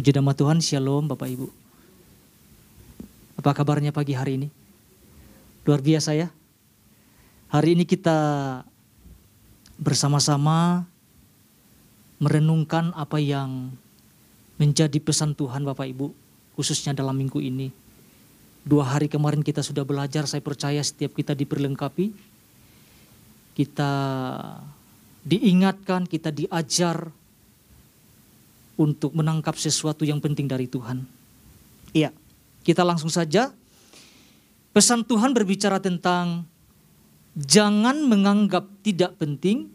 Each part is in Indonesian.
Puji nama Tuhan, Shalom Bapak Ibu. Apa kabarnya pagi hari ini? Luar biasa ya. Hari ini kita bersama-sama merenungkan apa yang menjadi pesan Tuhan Bapak Ibu, khususnya dalam minggu ini. Dua hari kemarin kita sudah belajar, saya percaya setiap kita diperlengkapi, kita diingatkan, kita diajar untuk menangkap sesuatu yang penting dari Tuhan. Iya, kita langsung saja. Pesan Tuhan berbicara tentang jangan menganggap tidak penting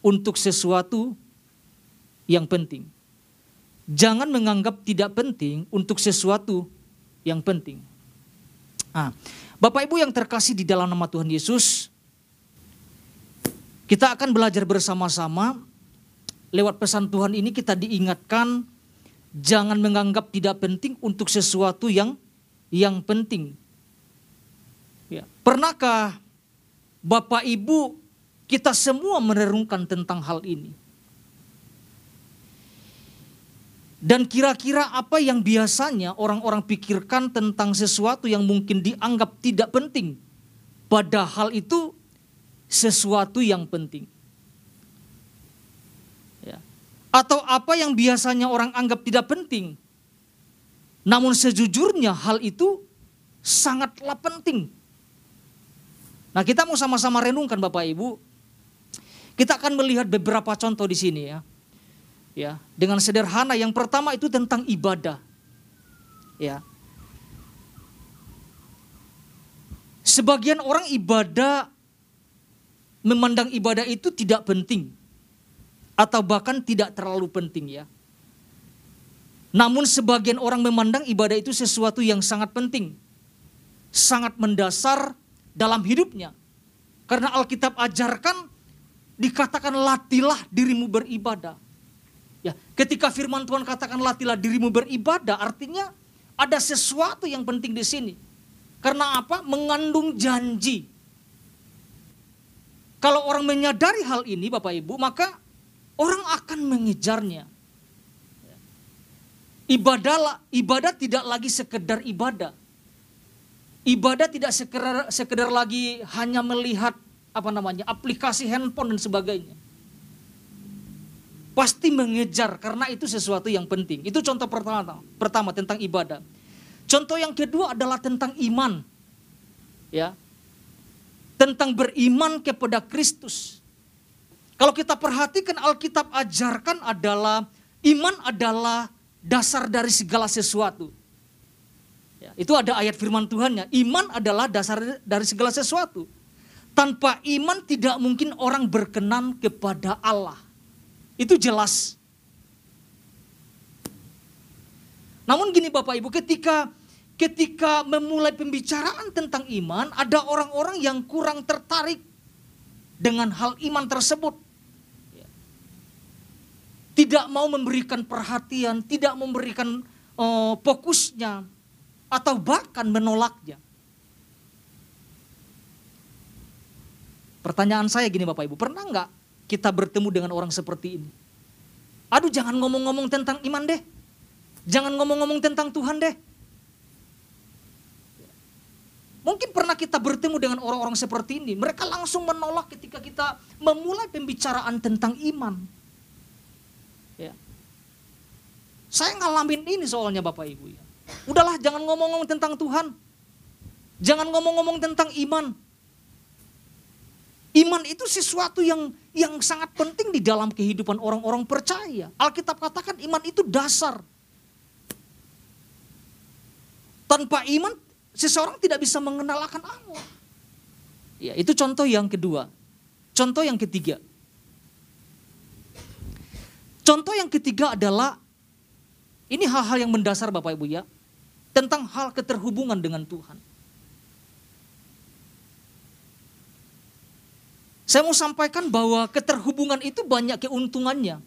untuk sesuatu yang penting. Jangan menganggap tidak penting untuk sesuatu yang penting. Ah, Bapak Ibu yang terkasih di dalam nama Tuhan Yesus, kita akan belajar bersama-sama lewat pesan Tuhan ini kita diingatkan jangan menganggap tidak penting untuk sesuatu yang yang penting. Ya. Pernahkah Bapak Ibu kita semua merenungkan tentang hal ini? Dan kira-kira apa yang biasanya orang-orang pikirkan tentang sesuatu yang mungkin dianggap tidak penting. Padahal itu sesuatu yang penting. Atau apa yang biasanya orang anggap tidak penting. Namun sejujurnya hal itu sangatlah penting. Nah kita mau sama-sama renungkan Bapak Ibu. Kita akan melihat beberapa contoh di sini ya ya dengan sederhana yang pertama itu tentang ibadah ya sebagian orang ibadah memandang ibadah itu tidak penting atau bahkan tidak terlalu penting ya namun sebagian orang memandang ibadah itu sesuatu yang sangat penting sangat mendasar dalam hidupnya karena Alkitab ajarkan dikatakan latilah dirimu beribadah Ya, ketika firman Tuhan katakan latihlah dirimu beribadah, artinya ada sesuatu yang penting di sini. Karena apa? Mengandung janji. Kalau orang menyadari hal ini Bapak Ibu, maka orang akan mengejarnya. Ibadah, ibadah tidak lagi sekedar ibadah. Ibadah tidak sekedar, sekedar lagi hanya melihat apa namanya aplikasi handphone dan sebagainya pasti mengejar karena itu sesuatu yang penting. Itu contoh pertama, pertama tentang ibadah. Contoh yang kedua adalah tentang iman. Ya. Tentang beriman kepada Kristus. Kalau kita perhatikan Alkitab ajarkan adalah iman adalah dasar dari segala sesuatu. Ya, itu ada ayat firman Tuhannya. Iman adalah dasar dari segala sesuatu. Tanpa iman tidak mungkin orang berkenan kepada Allah. Itu jelas. Namun gini Bapak Ibu, ketika ketika memulai pembicaraan tentang iman, ada orang-orang yang kurang tertarik dengan hal iman tersebut. Tidak mau memberikan perhatian, tidak memberikan uh, fokusnya, atau bahkan menolaknya. Pertanyaan saya gini Bapak Ibu, pernah nggak kita bertemu dengan orang seperti ini. Aduh jangan ngomong-ngomong tentang iman deh. Jangan ngomong-ngomong tentang Tuhan deh. Mungkin pernah kita bertemu dengan orang-orang seperti ini. Mereka langsung menolak ketika kita memulai pembicaraan tentang iman. Ya. Saya ngalamin ini soalnya Bapak Ibu ya. Udahlah jangan ngomong-ngomong tentang Tuhan. Jangan ngomong-ngomong tentang iman. Iman itu sesuatu yang yang sangat penting di dalam kehidupan orang-orang percaya. Alkitab katakan iman itu dasar. Tanpa iman seseorang tidak bisa mengenal akan Allah. Ya, itu contoh yang kedua. Contoh yang ketiga. Contoh yang ketiga adalah ini hal-hal yang mendasar Bapak Ibu ya, tentang hal keterhubungan dengan Tuhan. Saya mau sampaikan bahwa keterhubungan itu banyak keuntungannya.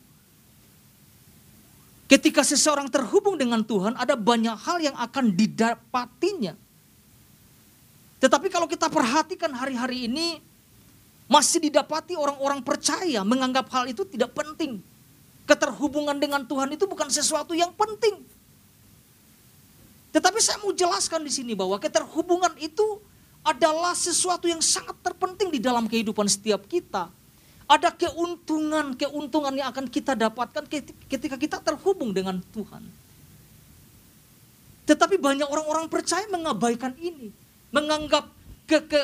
Ketika seseorang terhubung dengan Tuhan, ada banyak hal yang akan didapatinya. Tetapi kalau kita perhatikan hari-hari ini, masih didapati orang-orang percaya menganggap hal itu tidak penting. Keterhubungan dengan Tuhan itu bukan sesuatu yang penting. Tetapi saya mau jelaskan di sini bahwa keterhubungan itu adalah sesuatu yang sangat terpenting di dalam kehidupan setiap kita. Ada keuntungan, keuntungan yang akan kita dapatkan ketika kita terhubung dengan Tuhan. Tetapi banyak orang-orang percaya mengabaikan ini. Menganggap ke, ke,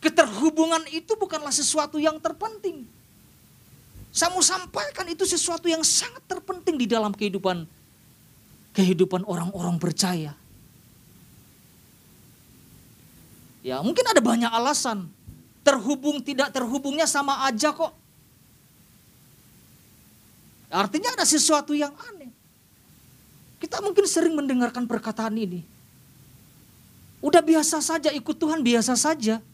keterhubungan itu bukanlah sesuatu yang terpenting. Saya mau sampaikan itu sesuatu yang sangat terpenting di dalam kehidupan kehidupan orang-orang percaya. Ya, mungkin ada banyak alasan. Terhubung tidak terhubungnya sama aja kok. Artinya ada sesuatu yang aneh. Kita mungkin sering mendengarkan perkataan ini. Udah biasa saja ikut Tuhan biasa saja.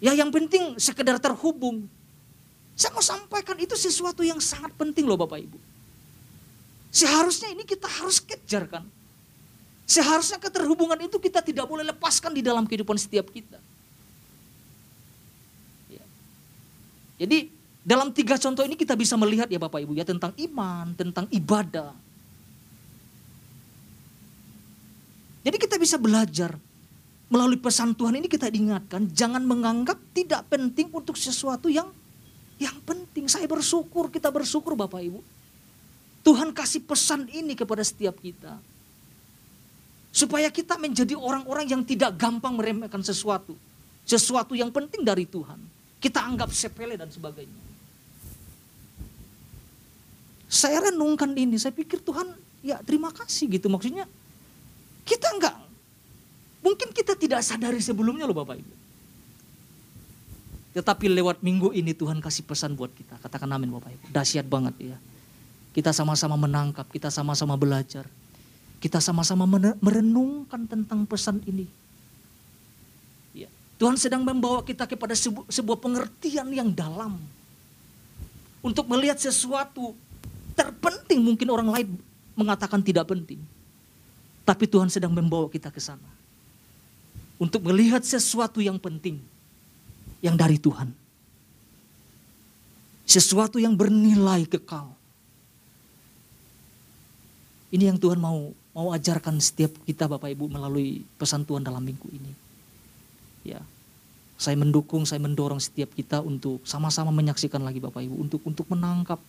Ya yang penting sekedar terhubung. Saya mau sampaikan itu sesuatu yang sangat penting loh Bapak Ibu. Seharusnya ini kita harus kejarkan. Seharusnya keterhubungan itu kita tidak boleh lepaskan di dalam kehidupan setiap kita. Ya. Jadi dalam tiga contoh ini kita bisa melihat ya Bapak Ibu ya tentang iman, tentang ibadah. Jadi kita bisa belajar melalui pesan Tuhan ini kita diingatkan jangan menganggap tidak penting untuk sesuatu yang yang penting. Saya bersyukur, kita bersyukur Bapak Ibu. Tuhan kasih pesan ini kepada setiap kita. Supaya kita menjadi orang-orang yang tidak gampang meremehkan sesuatu. Sesuatu yang penting dari Tuhan. Kita anggap sepele dan sebagainya. Saya renungkan ini, saya pikir Tuhan ya terima kasih gitu. Maksudnya kita enggak, mungkin kita tidak sadari sebelumnya loh Bapak Ibu. Tetapi lewat minggu ini Tuhan kasih pesan buat kita. Katakan amin Bapak Ibu. Dahsyat banget ya. Kita sama-sama menangkap, kita sama-sama belajar. Kita sama-sama merenungkan tentang pesan ini. Ya. Tuhan sedang membawa kita kepada sebu sebuah pengertian yang dalam. Untuk melihat sesuatu terpenting mungkin orang lain mengatakan tidak penting. Tapi Tuhan sedang membawa kita ke sana. Untuk melihat sesuatu yang penting. Yang dari Tuhan. Sesuatu yang bernilai kekal. Ini yang Tuhan mau mau ajarkan setiap kita Bapak Ibu melalui pesan Tuhan dalam minggu ini. Ya. Saya mendukung, saya mendorong setiap kita untuk sama-sama menyaksikan lagi Bapak Ibu untuk untuk menangkap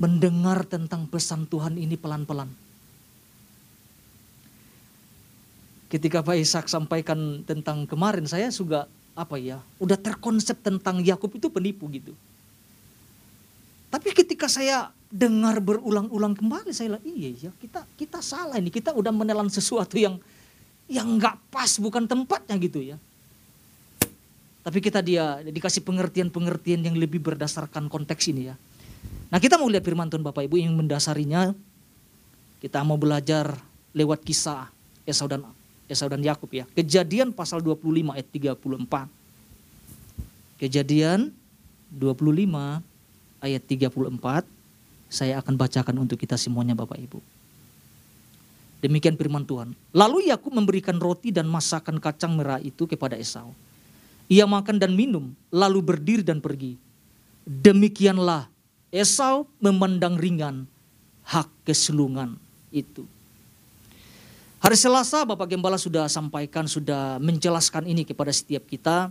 mendengar tentang pesan Tuhan ini pelan-pelan. Ketika Pak Ishak sampaikan tentang kemarin saya juga apa ya, udah terkonsep tentang Yakub itu penipu gitu. Tapi ketika saya dengar berulang-ulang kembali saya bilang iya ya kita kita salah ini. Kita udah menelan sesuatu yang yang nggak pas bukan tempatnya gitu ya. Tapi kita dia dikasih pengertian-pengertian yang lebih berdasarkan konteks ini ya. Nah kita mau lihat firman Tuhan Bapak Ibu yang mendasarinya. Kita mau belajar lewat kisah Esau dan Esau dan Yakub ya kejadian pasal 25 ayat 34 kejadian 25 ayat 34 saya akan bacakan untuk kita semuanya Bapak Ibu. Demikian firman Tuhan. Lalu Yakub memberikan roti dan masakan kacang merah itu kepada Esau. Ia makan dan minum, lalu berdiri dan pergi. Demikianlah Esau memandang ringan hak keselungan itu. Hari Selasa Bapak Gembala sudah sampaikan, sudah menjelaskan ini kepada setiap kita.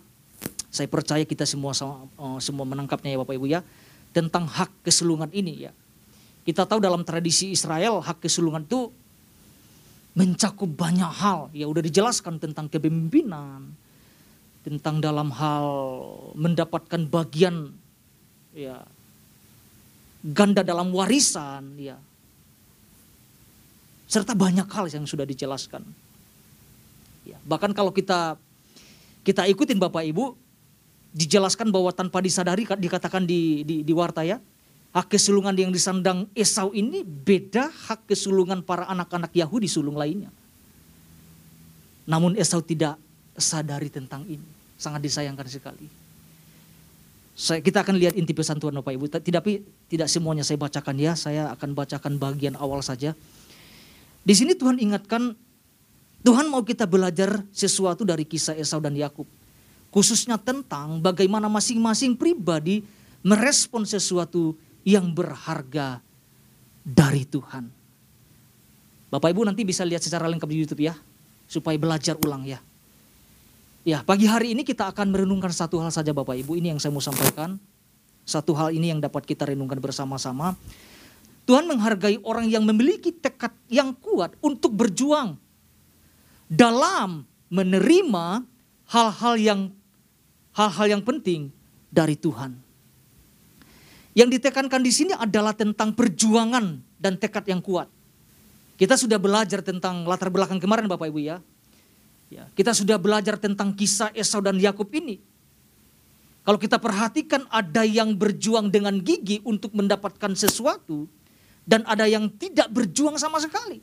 Saya percaya kita semua eh, semua menangkapnya ya Bapak Ibu ya. Tentang hak keselungan ini ya. Kita tahu dalam tradisi Israel hak kesulungan itu mencakup banyak hal. Ya udah dijelaskan tentang kepemimpinan, tentang dalam hal mendapatkan bagian ya ganda dalam warisan ya. Serta banyak hal yang sudah dijelaskan. Ya, bahkan kalau kita kita ikutin Bapak Ibu dijelaskan bahwa tanpa disadari dikatakan di di, di warta ya Hak kesulungan yang disandang Esau ini beda hak kesulungan para anak-anak Yahudi sulung lainnya. Namun Esau tidak sadari tentang ini. Sangat disayangkan sekali. Saya, kita akan lihat inti pesan Tuhan Bapak Ibu. Tidak, tidak semuanya saya bacakan ya. Saya akan bacakan bagian awal saja. Di sini Tuhan ingatkan, Tuhan mau kita belajar sesuatu dari kisah Esau dan Yakub. Khususnya tentang bagaimana masing-masing pribadi merespon sesuatu yang berharga dari Tuhan. Bapak Ibu nanti bisa lihat secara lengkap di YouTube ya, supaya belajar ulang ya. Ya, pagi hari ini kita akan merenungkan satu hal saja Bapak Ibu, ini yang saya mau sampaikan. Satu hal ini yang dapat kita renungkan bersama-sama. Tuhan menghargai orang yang memiliki tekad yang kuat untuk berjuang dalam menerima hal-hal yang hal-hal yang penting dari Tuhan. Yang ditekankan di sini adalah tentang perjuangan dan tekad yang kuat. Kita sudah belajar tentang latar belakang kemarin Bapak Ibu ya. ya kita sudah belajar tentang kisah Esau dan Yakub ini. Kalau kita perhatikan ada yang berjuang dengan gigi untuk mendapatkan sesuatu, dan ada yang tidak berjuang sama sekali.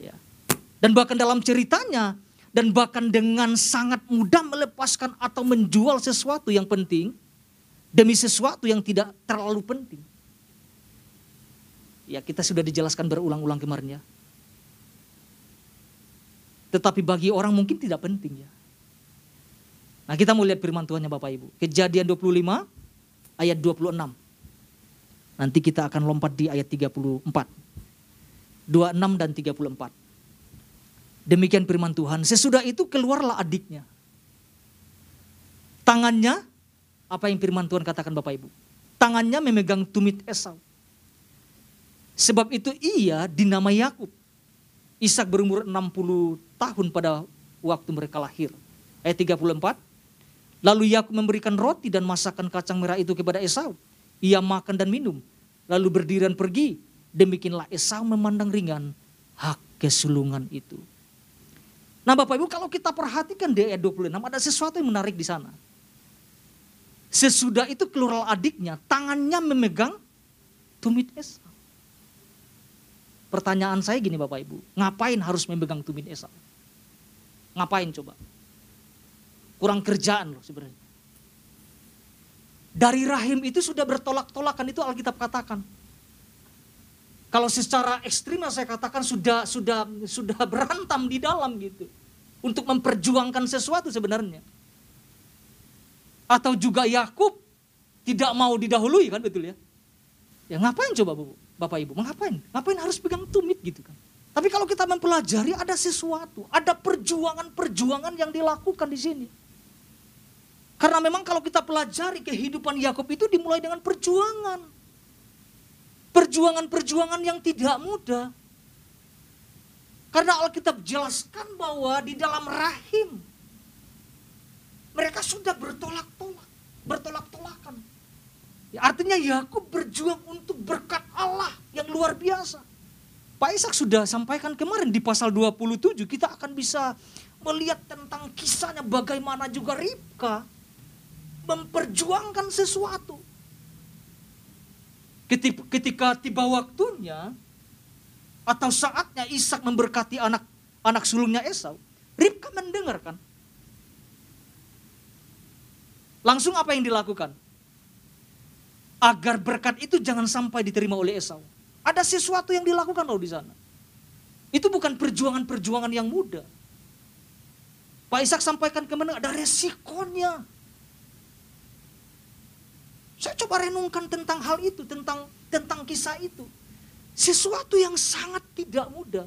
Ya. Dan bahkan dalam ceritanya, dan bahkan dengan sangat mudah melepaskan atau menjual sesuatu yang penting demi sesuatu yang tidak terlalu penting. Ya kita sudah dijelaskan berulang-ulang kemarin ya. Tetapi bagi orang mungkin tidak penting ya. Nah kita mau lihat firman Tuhannya Bapak Ibu. Kejadian 25 ayat 26. Nanti kita akan lompat di ayat 34. 26 dan 34. Demikian firman Tuhan. Sesudah itu keluarlah adiknya. Tangannya, apa yang firman Tuhan katakan Bapak Ibu? Tangannya memegang tumit Esau. Sebab itu ia dinamai Yakub. Ishak berumur 60 tahun pada waktu mereka lahir. Ayat 34. Lalu Yakub memberikan roti dan masakan kacang merah itu kepada Esau ia makan dan minum, lalu berdiri dan pergi. Demikianlah Esau memandang ringan hak kesulungan itu. Nah Bapak Ibu kalau kita perhatikan di ayat 26 ada sesuatu yang menarik di sana. Sesudah itu keluar adiknya, tangannya memegang tumit Esau. Pertanyaan saya gini Bapak Ibu, ngapain harus memegang tumit Esau? Ngapain coba? Kurang kerjaan loh sebenarnya. Dari rahim itu sudah bertolak-tolakan itu Alkitab katakan. Kalau secara ekstrim saya katakan sudah sudah sudah berantam di dalam gitu untuk memperjuangkan sesuatu sebenarnya. Atau juga Yakub tidak mau didahului kan betul ya? Ya ngapain coba Bapak Ibu? Ngapain? Ngapain harus pegang tumit gitu kan? Tapi kalau kita mempelajari ada sesuatu, ada perjuangan-perjuangan yang dilakukan di sini. Karena memang kalau kita pelajari kehidupan Yakub itu dimulai dengan perjuangan. Perjuangan-perjuangan yang tidak mudah. Karena Alkitab jelaskan bahwa di dalam rahim mereka sudah bertolak-tolak, bertolak-tolakan. Ya, artinya Yakub berjuang untuk berkat Allah yang luar biasa. Pak Ishak sudah sampaikan kemarin di pasal 27 kita akan bisa melihat tentang kisahnya bagaimana juga Ribka memperjuangkan sesuatu. Ketika tiba waktunya atau saatnya Ishak memberkati anak anak sulungnya Esau, Ribka mendengarkan. Langsung apa yang dilakukan? Agar berkat itu jangan sampai diterima oleh Esau. Ada sesuatu yang dilakukan loh di sana. Itu bukan perjuangan-perjuangan yang mudah. Pak Ishak sampaikan ke mana? Ada resikonya. Saya coba renungkan tentang hal itu, tentang tentang kisah itu. Sesuatu yang sangat tidak mudah.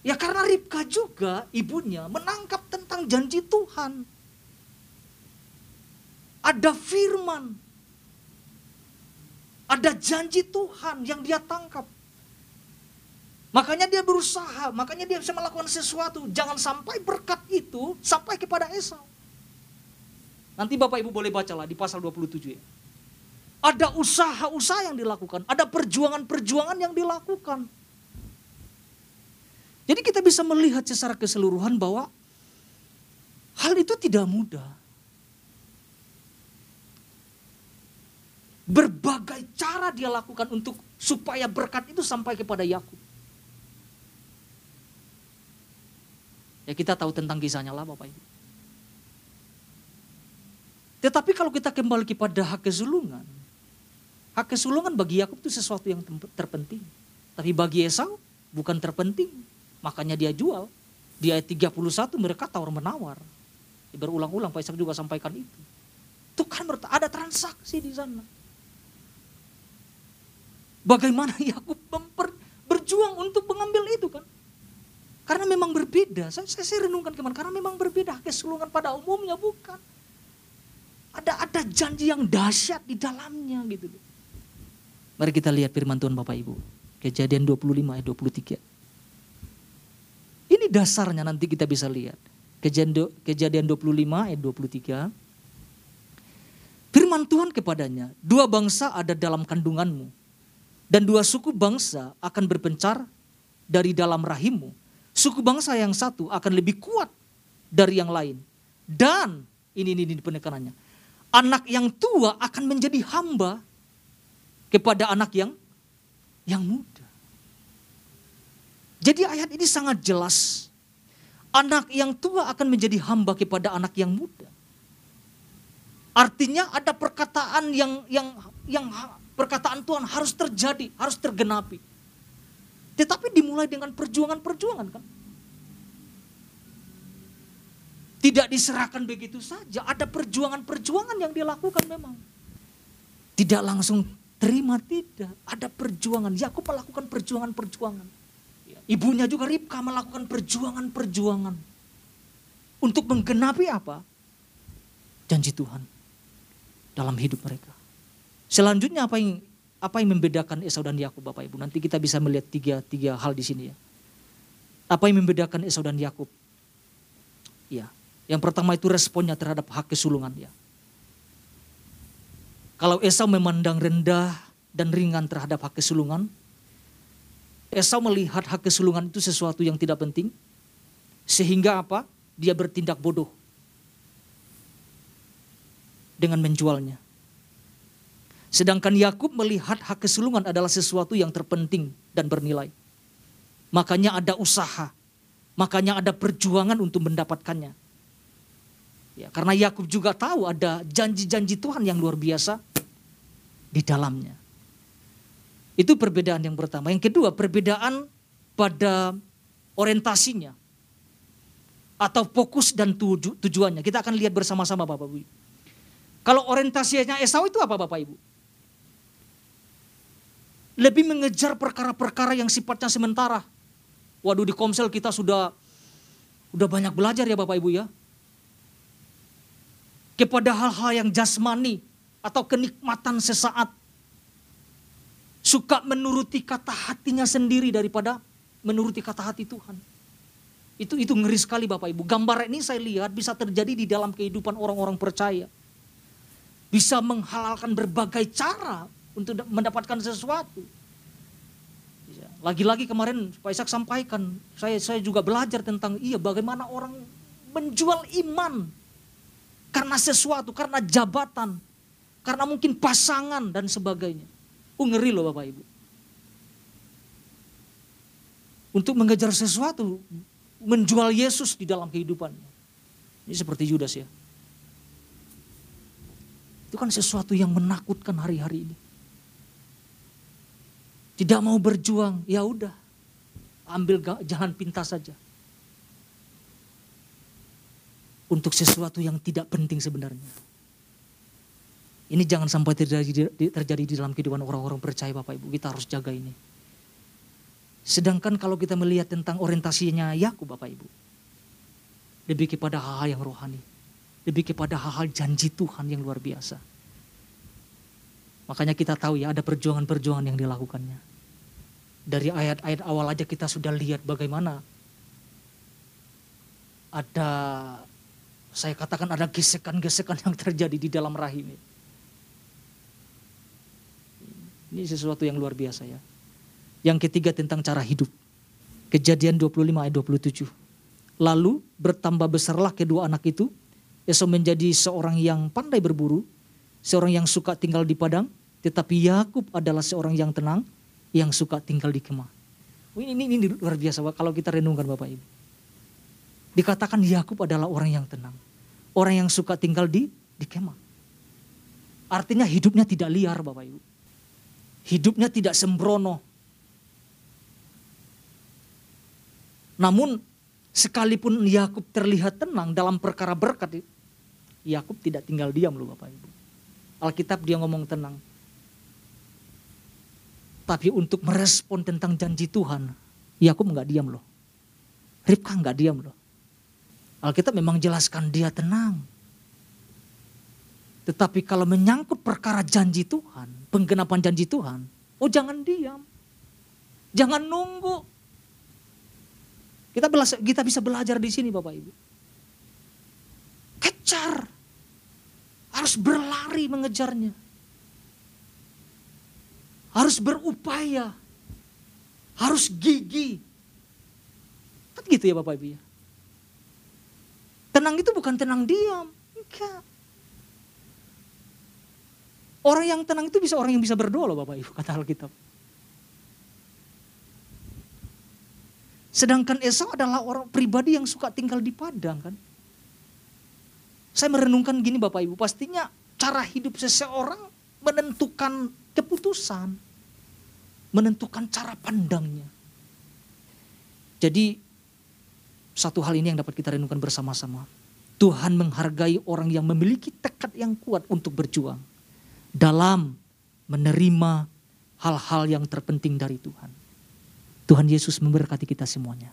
Ya karena Ribka juga ibunya menangkap tentang janji Tuhan. Ada firman. Ada janji Tuhan yang dia tangkap. Makanya dia berusaha, makanya dia bisa melakukan sesuatu. Jangan sampai berkat itu sampai kepada Esau. Nanti Bapak Ibu boleh bacalah di pasal 27 ya. Ada usaha-usaha yang dilakukan, ada perjuangan-perjuangan yang dilakukan. Jadi kita bisa melihat secara keseluruhan bahwa hal itu tidak mudah. Berbagai cara dia lakukan untuk supaya berkat itu sampai kepada Yakub. Ya kita tahu tentang kisahnya lah Bapak Ibu. Tetapi kalau kita kembali kepada hak kesulungan, hak kesulungan bagi Yakub itu sesuatu yang terpenting. Tapi bagi Esau bukan terpenting, makanya dia jual. Di ayat 31 mereka tawar menawar. Berulang-ulang Pak Ishak juga sampaikan itu. Itu kan ada transaksi di sana. Bagaimana Yakub berjuang untuk mengambil itu kan? Karena memang berbeda. Saya, saya, saya renungkan ke mana? Karena memang berbeda. Kesulungan pada umumnya bukan. Ada ada janji yang dahsyat di dalamnya gitu. Mari kita lihat firman Tuhan Bapak Ibu. Kejadian 25 ayat 23. Ini dasarnya nanti kita bisa lihat. Kejadian, kejadian 25 ayat 23. Firman Tuhan kepadanya, dua bangsa ada dalam kandunganmu. Dan dua suku bangsa akan berpencar dari dalam rahimmu. Suku bangsa yang satu akan lebih kuat dari yang lain. Dan, ini, ini, ini penekanannya. Anak yang tua akan menjadi hamba kepada anak yang yang muda. Jadi ayat ini sangat jelas. Anak yang tua akan menjadi hamba kepada anak yang muda. Artinya ada perkataan yang yang yang perkataan Tuhan harus terjadi, harus tergenapi. Tetapi dimulai dengan perjuangan-perjuangan kan. Tidak diserahkan begitu saja, ada perjuangan-perjuangan yang dilakukan memang. Tidak langsung terima tidak, ada perjuangan. Yakub melakukan perjuangan-perjuangan. Ibunya juga Ribka melakukan perjuangan-perjuangan. Untuk menggenapi apa? Janji Tuhan dalam hidup mereka. Selanjutnya apa yang apa yang membedakan Esau dan Yakub Bapak Ibu? Nanti kita bisa melihat tiga, tiga hal di sini ya. Apa yang membedakan Esau dan Yakub? Ya, yang pertama itu responnya terhadap hak kesulungan ya. Kalau Esau memandang rendah dan ringan terhadap hak kesulungan, Esau melihat hak kesulungan itu sesuatu yang tidak penting, sehingga apa? Dia bertindak bodoh dengan menjualnya. Sedangkan Yakub melihat hak kesulungan adalah sesuatu yang terpenting dan bernilai. Makanya ada usaha, makanya ada perjuangan untuk mendapatkannya. Ya, karena Yakub juga tahu ada janji-janji Tuhan yang luar biasa di dalamnya. Itu perbedaan yang pertama. Yang kedua, perbedaan pada orientasinya atau fokus dan tuju, tujuannya. Kita akan lihat bersama-sama Bapak Ibu. Kalau orientasinya Esau itu apa Bapak Ibu? lebih mengejar perkara-perkara yang sifatnya sementara. Waduh di Komsel kita sudah udah banyak belajar ya Bapak Ibu ya. Kepada hal-hal yang jasmani atau kenikmatan sesaat. Suka menuruti kata hatinya sendiri daripada menuruti kata hati Tuhan. Itu itu ngeri sekali Bapak Ibu. Gambar ini saya lihat bisa terjadi di dalam kehidupan orang-orang percaya. Bisa menghalalkan berbagai cara untuk mendapatkan sesuatu. Iya. Lagi-lagi kemarin Pak Ishak sampaikan, saya saya juga belajar tentang iya bagaimana orang menjual iman karena sesuatu, karena jabatan, karena mungkin pasangan dan sebagainya. Uh, ngeri loh Bapak Ibu. Untuk mengejar sesuatu, menjual Yesus di dalam kehidupannya. Ini seperti Yudas ya. Itu kan sesuatu yang menakutkan hari-hari ini. Tidak mau berjuang, ya udah. Ambil jalan pintas saja. Untuk sesuatu yang tidak penting sebenarnya. Ini jangan sampai terjadi, terjadi di dalam kehidupan orang-orang percaya Bapak Ibu. Kita harus jaga ini. Sedangkan kalau kita melihat tentang orientasinya Yakub Bapak Ibu. Lebih kepada hal-hal yang rohani. Lebih kepada hal-hal janji Tuhan yang luar biasa. Makanya kita tahu ya ada perjuangan-perjuangan yang dilakukannya. Dari ayat-ayat awal aja kita sudah lihat bagaimana ada saya katakan ada gesekan-gesekan yang terjadi di dalam rahim. Ini sesuatu yang luar biasa ya. Yang ketiga tentang cara hidup. Kejadian 25 ayat 27. Lalu bertambah besarlah kedua anak itu. Esau menjadi seorang yang pandai berburu, seorang yang suka tinggal di padang, tetapi Yakub adalah seorang yang tenang, yang suka tinggal di kemah. Ini, ini, ini luar biasa kalau kita renungkan Bapak Ibu. Dikatakan Yakub adalah orang yang tenang. Orang yang suka tinggal di di kemah. Artinya hidupnya tidak liar Bapak Ibu. Hidupnya tidak sembrono. Namun Sekalipun Yakub terlihat tenang dalam perkara berkat, Yakub tidak tinggal diam loh Bapak Ibu. Alkitab dia ngomong tenang. Tapi untuk merespon tentang janji Tuhan, Yakub nggak diam loh. Ribka nggak diam loh. Alkitab memang jelaskan dia tenang. Tetapi kalau menyangkut perkara janji Tuhan, penggenapan janji Tuhan, oh jangan diam. Jangan nunggu. Kita kita bisa belajar di sini Bapak Ibu. Kejar. Harus berlari mengejarnya. Harus berupaya. Harus gigi. Kan gitu ya Bapak Ibu ya. Tenang itu bukan tenang diam. Enggak. Orang yang tenang itu bisa orang yang bisa berdoa loh Bapak Ibu, kata Alkitab. Sedangkan Esau adalah orang pribadi yang suka tinggal di padang kan. Saya merenungkan gini Bapak Ibu, pastinya cara hidup seseorang menentukan keputusan. Menentukan cara pandangnya. Jadi satu hal ini yang dapat kita renungkan bersama-sama. Tuhan menghargai orang yang memiliki tekad yang kuat untuk berjuang dalam menerima hal-hal yang terpenting dari Tuhan. Tuhan Yesus memberkati kita semuanya.